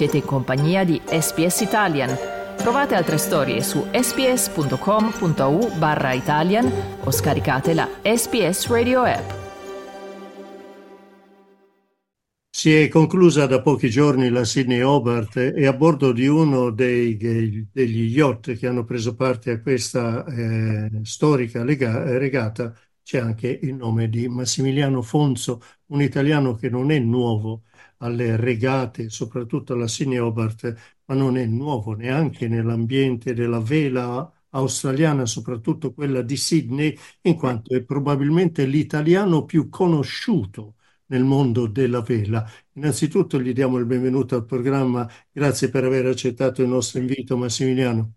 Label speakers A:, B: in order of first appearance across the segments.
A: Siete in compagnia di SPS Italian. Trovate altre storie su sps.com.au barra Italian o scaricate la SPS Radio app.
B: Si è conclusa da pochi giorni la Sydney Hobart e a bordo di uno dei, degli yacht che hanno preso parte a questa eh, storica lega, regata c'è anche il nome di Massimiliano Fonzo, un italiano che non è nuovo alle regate, soprattutto alla Sydney Hobart, ma non è nuovo neanche nell'ambiente della vela australiana, soprattutto quella di Sydney, in quanto è probabilmente l'italiano più conosciuto nel mondo della vela. Innanzitutto gli diamo il benvenuto al programma, grazie per aver accettato il nostro invito Massimiliano.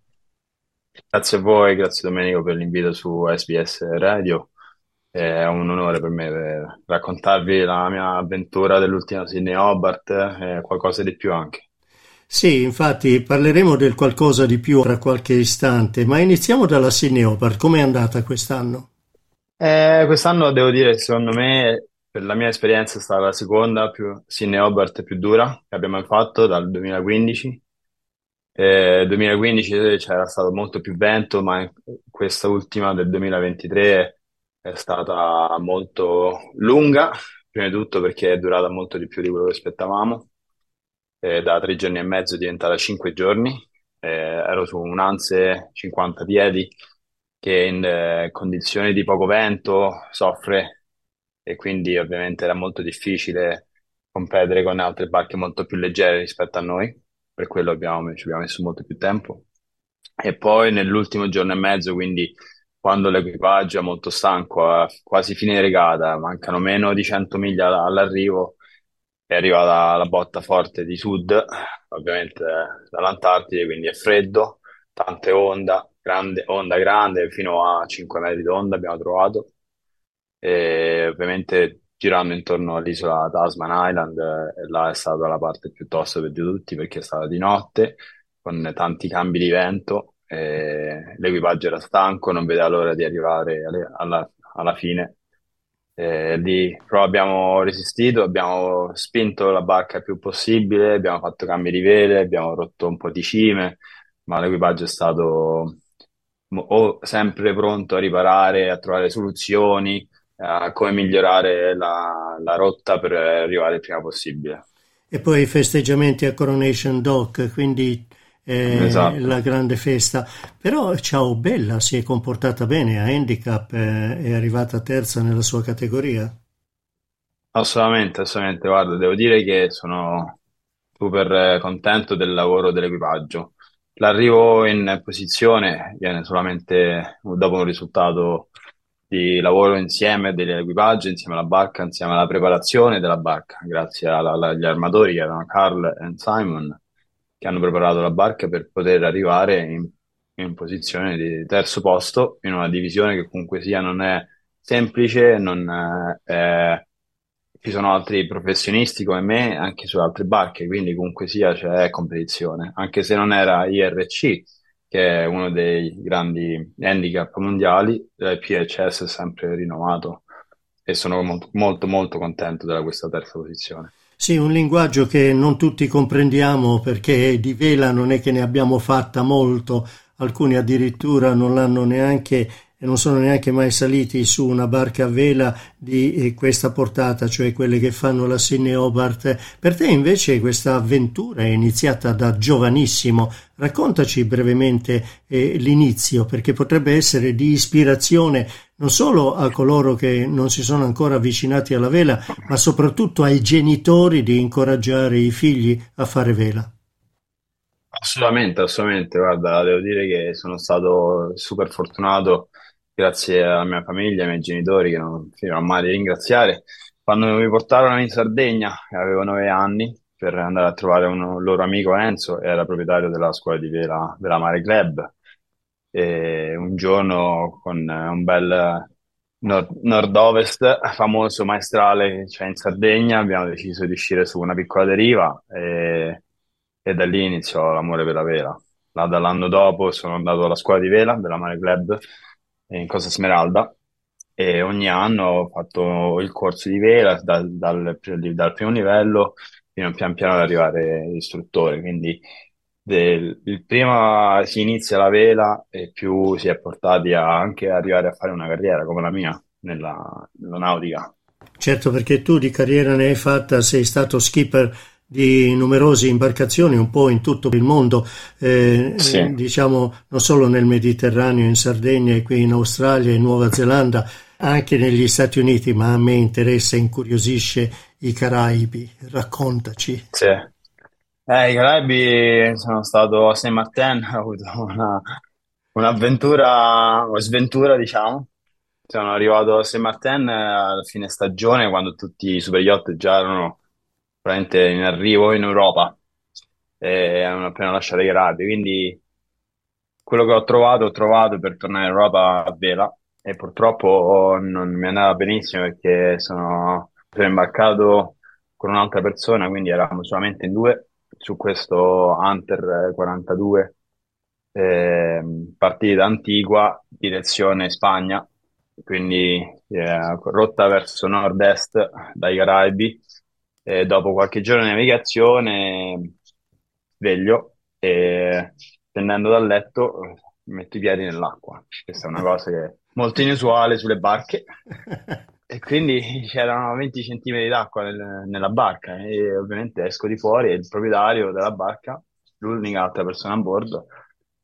C: Grazie a voi, grazie Domenico per l'invito su SBS Radio. È un onore per me per raccontarvi la mia avventura dell'ultima Sydney Hobart e qualcosa di più anche.
B: Sì, infatti parleremo del qualcosa di più tra qualche istante, ma iniziamo dalla Sydney Hobart. Com'è andata quest'anno?
C: Eh, quest'anno devo dire, secondo me, per la mia esperienza è stata la seconda più Sydney Hobart più dura che abbiamo fatto dal 2015. Eh, 2015 c'era stato molto più vento, ma questa ultima del 2023 è stata molto lunga, prima di tutto perché è durata molto di più di quello che aspettavamo. Eh, da tre giorni e mezzo è diventata cinque giorni. Eh, ero su un Anse 50 piedi che in eh, condizioni di poco vento soffre e quindi ovviamente era molto difficile competere con altre barche molto più leggere rispetto a noi. Per quello abbiamo, ci abbiamo messo molto più tempo. E poi nell'ultimo giorno e mezzo, quindi quando l'equipaggio è molto stanco, a quasi fine regata, mancano meno di 100 miglia all'arrivo, è arrivata la botta forte di sud, ovviamente dall'Antartide, quindi è freddo, tante onda, grande, onda grande, fino a 5 metri d'onda abbiamo trovato, e ovviamente girando intorno all'isola Tasman Island, e là è stata la parte più tosta per di tutti perché è stata di notte, con tanti cambi di vento, eh, l'equipaggio era stanco, non vedeva l'ora di arrivare alle, alla, alla, fine. Eh, lì però abbiamo resistito, abbiamo spinto la barca il più possibile, abbiamo fatto cambi di vele, abbiamo rotto un po' di cime, ma l'equipaggio è stato o sempre pronto a riparare, a trovare soluzioni, a come migliorare la, la rotta per arrivare il prima possibile.
B: E poi i festeggiamenti a Coronation Dock, quindi eh, esatto. la grande festa. Però Ciao Bella si è comportata bene a handicap, eh, è arrivata terza nella sua categoria.
C: Assolutamente, assolutamente. Guarda, devo dire che sono super eh, contento del lavoro dell'equipaggio. L'arrivo in posizione viene solamente dopo un risultato di lavoro insieme dell'equipaggio, insieme alla barca, insieme alla preparazione della barca, grazie alla, agli armatori che erano Carl e Simon che hanno preparato la barca per poter arrivare in, in posizione di terzo posto in una divisione che comunque sia non è semplice, non è, è, ci sono altri professionisti come me anche su altre barche, quindi comunque sia c'è competizione, anche se non era IRC, che è uno dei grandi handicap mondiali, il PHS è sempre rinnovato e sono molto molto, molto contento della questa terza posizione.
B: Sì, un linguaggio che non tutti comprendiamo perché di vela non è che ne abbiamo fatta molto, alcuni addirittura non l'hanno neanche e non sono neanche mai saliti su una barca a vela di eh, questa portata, cioè quelle che fanno la Sydney Hobart. Per te invece questa avventura è iniziata da giovanissimo. Raccontaci brevemente eh, l'inizio, perché potrebbe essere di ispirazione non solo a coloro che non si sono ancora avvicinati alla vela, ma soprattutto ai genitori di incoraggiare i figli a fare vela.
C: Assolutamente, assolutamente. Guarda, devo dire che sono stato super fortunato grazie alla mia famiglia, ai miei genitori che non finirò mai di ringraziare. Quando mi portarono in Sardegna, avevo nove anni, per andare a trovare un loro amico Enzo, era proprietario della scuola di vela della Mare Club e un giorno con un bel nord- nord-ovest famoso maestrale che c'è in Sardegna abbiamo deciso di uscire su una piccola deriva e, e da lì iniziò l'amore per la vela. Là, dall'anno dopo sono andato alla scuola di vela della Mare Club in Costa Smeralda e ogni anno ho fatto il corso di vela dal, dal, dal primo livello fino pian piano ad arrivare istruttore. Quindi del, il prima si inizia la vela e più si è portati a, anche arrivare a fare una carriera come la mia nella, nella nautica.
B: Certo, perché tu di carriera ne hai fatta, sei stato skipper di numerose imbarcazioni un po' in tutto il mondo, eh, sì. diciamo non solo nel Mediterraneo, in Sardegna e qui in Australia e Nuova Zelanda, anche negli Stati Uniti, ma a me interessa e incuriosisce i Caraibi. Raccontaci.
C: Sì. Eh, I Caraibi sono stato a Saint Martin, ho avuto una, un'avventura, una sventura, diciamo. Sono arrivato a Saint Martin eh, alla fine stagione, quando tutti i super yacht già erano praticamente in arrivo in Europa e hanno appena lasciato i Caraibi. Quindi quello che ho trovato, ho trovato per tornare in Europa a vela e purtroppo non mi andava benissimo perché sono imbarcato con un'altra persona, quindi eravamo solamente in due su questo Hunter 42 eh, partiti da Antigua, direzione Spagna, quindi eh, rotta verso nord-est dai Caraibi e dopo qualche giorno di navigazione sveglio e scendendo dal letto metto i piedi nell'acqua. Questa è una cosa che è molto inusuale sulle barche. E quindi c'erano 20 cm d'acqua nel- nella barca e ovviamente esco di fuori e il proprietario della barca, l'unica altra persona a bordo,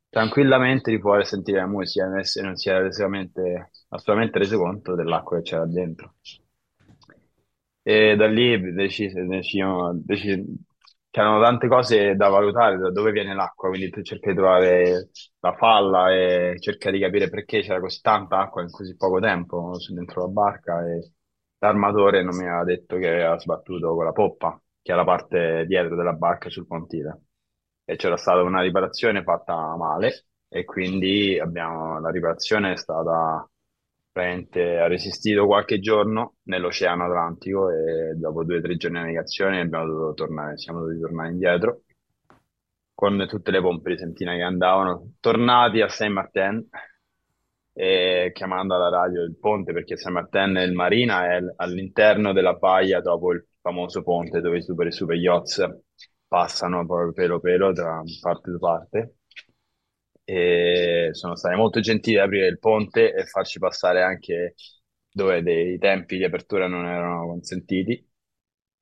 C: tranquillamente di fuori sentire la musica e non si era assolutamente reso conto dell'acqua che c'era dentro. E da lì decise, decidono, decise, c'erano tante cose da valutare, da dove viene l'acqua, quindi tu cerchi di trovare la falla e cerchi di capire perché c'era così tanta acqua in così poco tempo dentro la barca e l'armatore non mi aveva detto che aveva sbattuto con la poppa, che è la parte dietro della barca sul pontile. E c'era stata una riparazione fatta male e quindi abbiamo, la riparazione è stata ha resistito qualche giorno nell'Oceano Atlantico e dopo due o tre giorni di navigazione abbiamo dovuto tornare, siamo dovuti tornare indietro con tutte le pompe di sentina che andavano, tornati a Saint Martin e chiamando alla radio il ponte perché Saint Martin e il Marina è all'interno della baia dopo il famoso ponte dove i super, super yachts passano proprio pelo pelo tra parte e parte e sono stati molto gentili ad aprire il ponte e farci passare anche dove dei tempi di apertura non erano consentiti.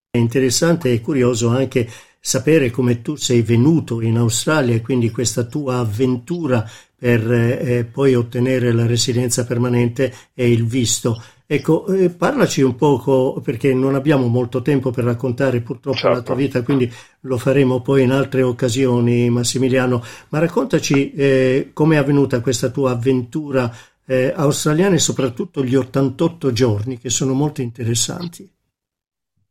B: È interessante e curioso anche sapere come tu sei venuto in Australia e quindi questa tua avventura per eh, poi ottenere la residenza permanente e il visto. Ecco, eh, parlaci un poco, perché non abbiamo molto tempo per raccontare purtroppo certo. la tua vita, quindi lo faremo poi in altre occasioni, Massimiliano, ma raccontaci eh, come è avvenuta questa tua avventura eh, australiana e soprattutto gli 88 giorni, che sono molto interessanti.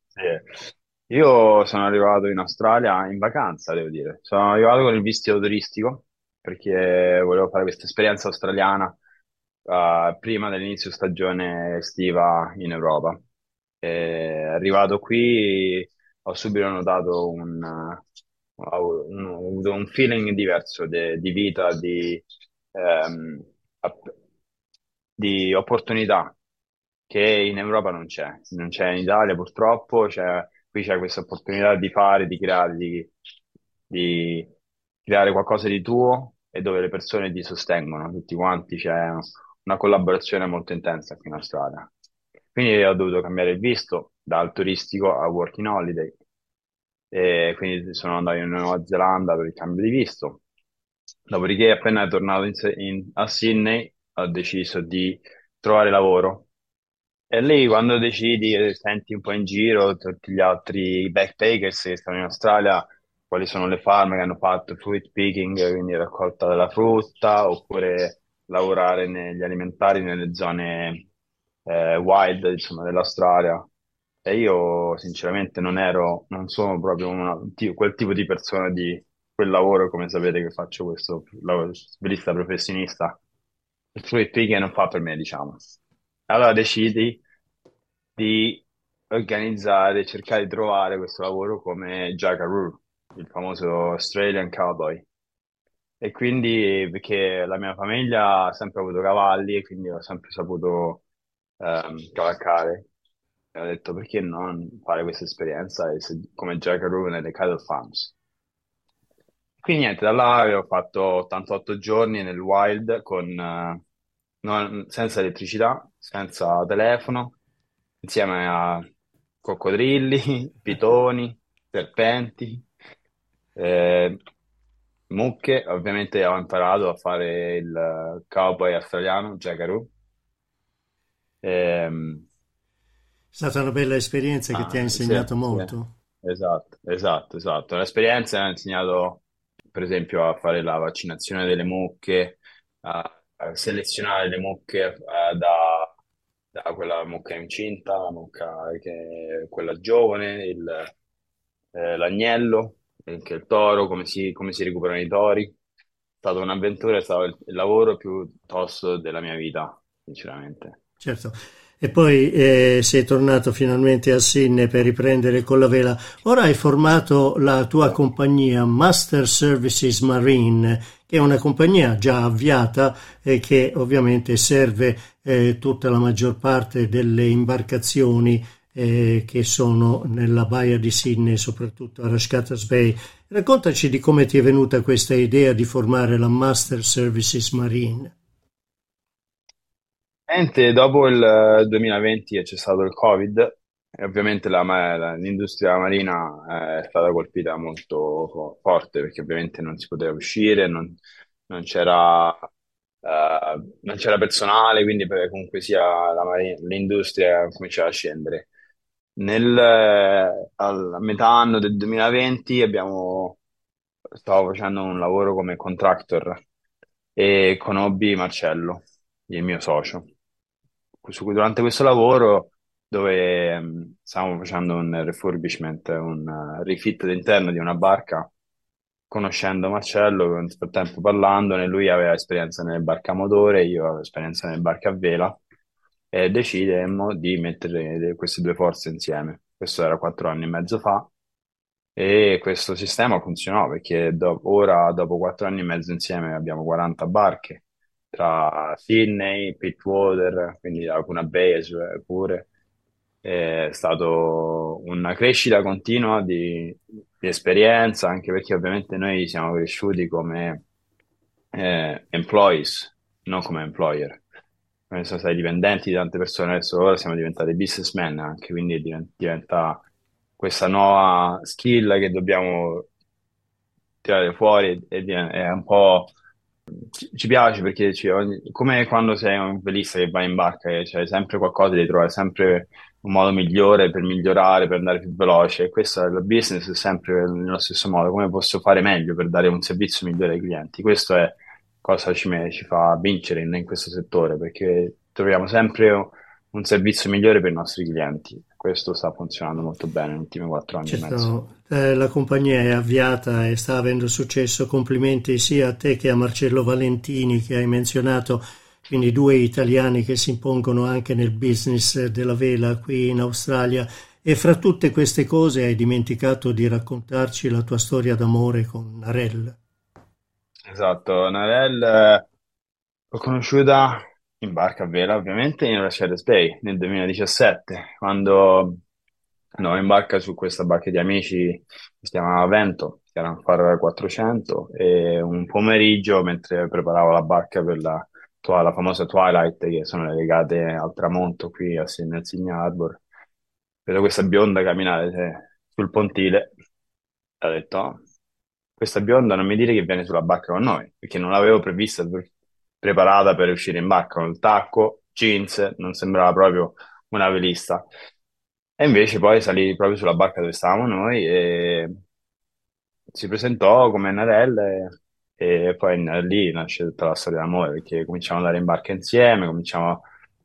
C: Sì. Io sono arrivato in Australia in vacanza, devo dire. Sono arrivato con il visto turistico perché volevo fare questa esperienza australiana uh, prima dell'inizio stagione estiva in Europa. E arrivato qui ho subito notato un, uh, un, un, un feeling diverso de, di vita, di, um, di opportunità che in Europa non c'è, non c'è in Italia purtroppo, c'è, qui c'è questa opportunità di fare, di creare, di, di creare qualcosa di tuo e dove le persone ti sostengono, tutti quanti, c'è una collaborazione molto intensa qui in Australia. Quindi ho dovuto cambiare il visto dal turistico a working holiday e quindi sono andato in Nuova Zelanda per il cambio di visto. Dopodiché, appena tornato in, in, a Sydney, ho deciso di trovare lavoro. E lì, quando decidi, senti un po' in giro tutti gli altri backpackers che stanno in Australia, quali sono le farm che hanno fatto fruit picking, quindi raccolta della frutta, oppure lavorare negli alimentari nelle zone eh, wild, insomma, dell'Australia. E io sinceramente non ero, non sono proprio una, quel tipo di persona di quel lavoro, come sapete che faccio questo lavoro, svilista professionista. Il fruit picking non fa per me, diciamo. Allora decidi di organizzare, cercare di trovare questo lavoro come Jackaroo, il famoso Australian Cowboy. E quindi perché la mia famiglia ha sempre avuto cavalli e quindi ho sempre saputo ehm, cavalcare. e ho detto perché non fare questa esperienza e se- come Jackaroo nelle Cattle Farms. Quindi niente, da là avevo fatto 88 giorni nel wild con, eh, non- senza elettricità, senza telefono, insieme a coccodrilli, pitoni, serpenti, eh, mucche. Ovviamente ho imparato a fare il cowboy australiano, Jackaroo. Ehm,
B: È stata una bella esperienza che ti ha
C: ah, sì,
B: insegnato
C: sì,
B: molto.
C: esatto, esatto, esatto. L'esperienza mi ha insegnato, per esempio, a fare la vaccinazione delle mucche, a, a selezionare le mucche eh, da, da quella mucca incinta, la mucca che quella giovane, il, eh, l'agnello, anche il toro, come si, come si recuperano i tori. È stata un'avventura, è stato il, il lavoro più tosto della mia vita, sinceramente.
B: Certo. E poi eh, sei tornato finalmente a Sydney per riprendere con la vela. Ora hai formato la tua compagnia Master Services Marine, che è una compagnia già avviata e che ovviamente serve eh, tutta la maggior parte delle imbarcazioni eh, che sono nella baia di Sydney, soprattutto a Rashkatas Bay. Raccontaci di come ti è venuta questa idea di formare la Master Services Marine.
C: Niente, dopo il 2020 c'è stato il Covid e ovviamente la la- l'industria marina è stata colpita molto fo- forte perché ovviamente non si poteva uscire, non, non c'era eh, non c'era personale, quindi comunque sia la mari- l'industria cominciava a scendere. Nel, a metà anno del 2020 abbiamo, stavo facendo un lavoro come contractor e conobbi Marcello, il mio socio. Durante questo lavoro, dove mh, stavamo facendo un refurbishment, un refit all'interno di una barca, conoscendo Marcello, nel frattempo parlandone, lui aveva esperienza nelle barche a motore, io avevo esperienza nelle barche a vela, e decidemmo di mettere queste due forze insieme. Questo era quattro anni e mezzo fa. E questo sistema funzionò perché do- ora, dopo quattro anni e mezzo insieme, abbiamo 40 barche tra Sydney, Pittwater, quindi Laguna Bay eh, pure. È stato una crescita continua di, di esperienza, anche perché ovviamente noi siamo cresciuti come eh, employees, non come employer. Siamo stati dipendenti di tante persone, adesso ora siamo diventati businessmen anche, quindi diven- diventa questa nuova skill che dobbiamo tirare fuori e è un po' ci, piace perché ci- ogni- come quando sei un velista che va in barca e c'è sempre qualcosa di trovare sempre un modo migliore per migliorare, per andare più veloce questo è il business è sempre nello stesso modo, come posso fare meglio per dare un servizio migliore ai clienti. Questo è cosa ci, ci fa vincere in, in questo settore perché troviamo sempre un, un servizio migliore per i nostri clienti. Questo sta funzionando molto bene negli ultimi quattro anni e mezzo.
B: Certo, eh, la compagnia è avviata e sta avendo successo. Complimenti sia a te che a Marcello Valentini che hai menzionato, quindi due italiani che si impongono anche nel business della vela qui in Australia. E fra tutte queste cose hai dimenticato di raccontarci la tua storia d'amore con Narelle.
C: Esatto, Narel eh, l'ho conosciuta in barca a vela, ovviamente, in Ratchet Bay nel 2017, quando andavo in barca su questa barca di amici che si chiamava Vento, che era un Far 400, e un pomeriggio, mentre preparavo la barca per la, twa- la famosa Twilight, che sono le regate al tramonto qui a Sydney, nel Sydney Harbour, vedo questa bionda camminare eh, sul pontile, e ho detto, "Oh, questa bionda non mi dire che viene sulla barca con noi, perché non l'avevo prevista, per- preparata per uscire in barca con il tacco, jeans, non sembrava proprio una velista. E invece poi salì proprio sulla barca dove stavamo noi e si presentò come Narelle e poi lì nasce tutta la storia d'amore perché cominciamo ad andare in barca insieme, cominciamo,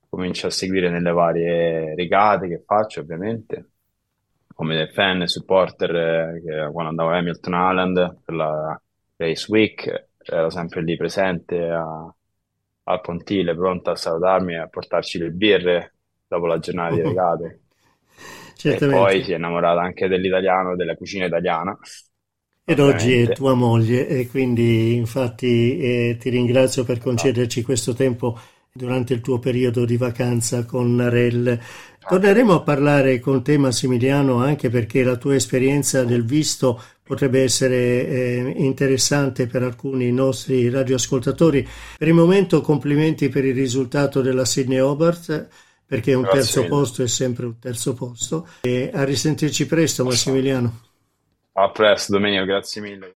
C: comincio a seguire nelle varie regate che faccio ovviamente come fan e supporter eh, che quando andavo a Hamilton Island per la Race Week ero sempre lì presente a- al pontile pronto a salutarmi e a portarci le birre dopo la giornata di regate e poi si è innamorata anche dell'italiano, della cucina italiana.
B: Ed oggi è tua moglie e quindi infatti eh, ti ringrazio per concederci questo tempo durante il tuo periodo di vacanza con Narelle. Torneremo a parlare con te Massimiliano anche perché la tua esperienza del visto potrebbe essere eh, interessante per alcuni nostri radioascoltatori. Per il momento complimenti per il risultato della Sydney Hobart perché un Grazie terzo mille. posto è sempre un terzo posto e a risentirci presto Massimiliano.
C: A presto Domenico, grazie mille.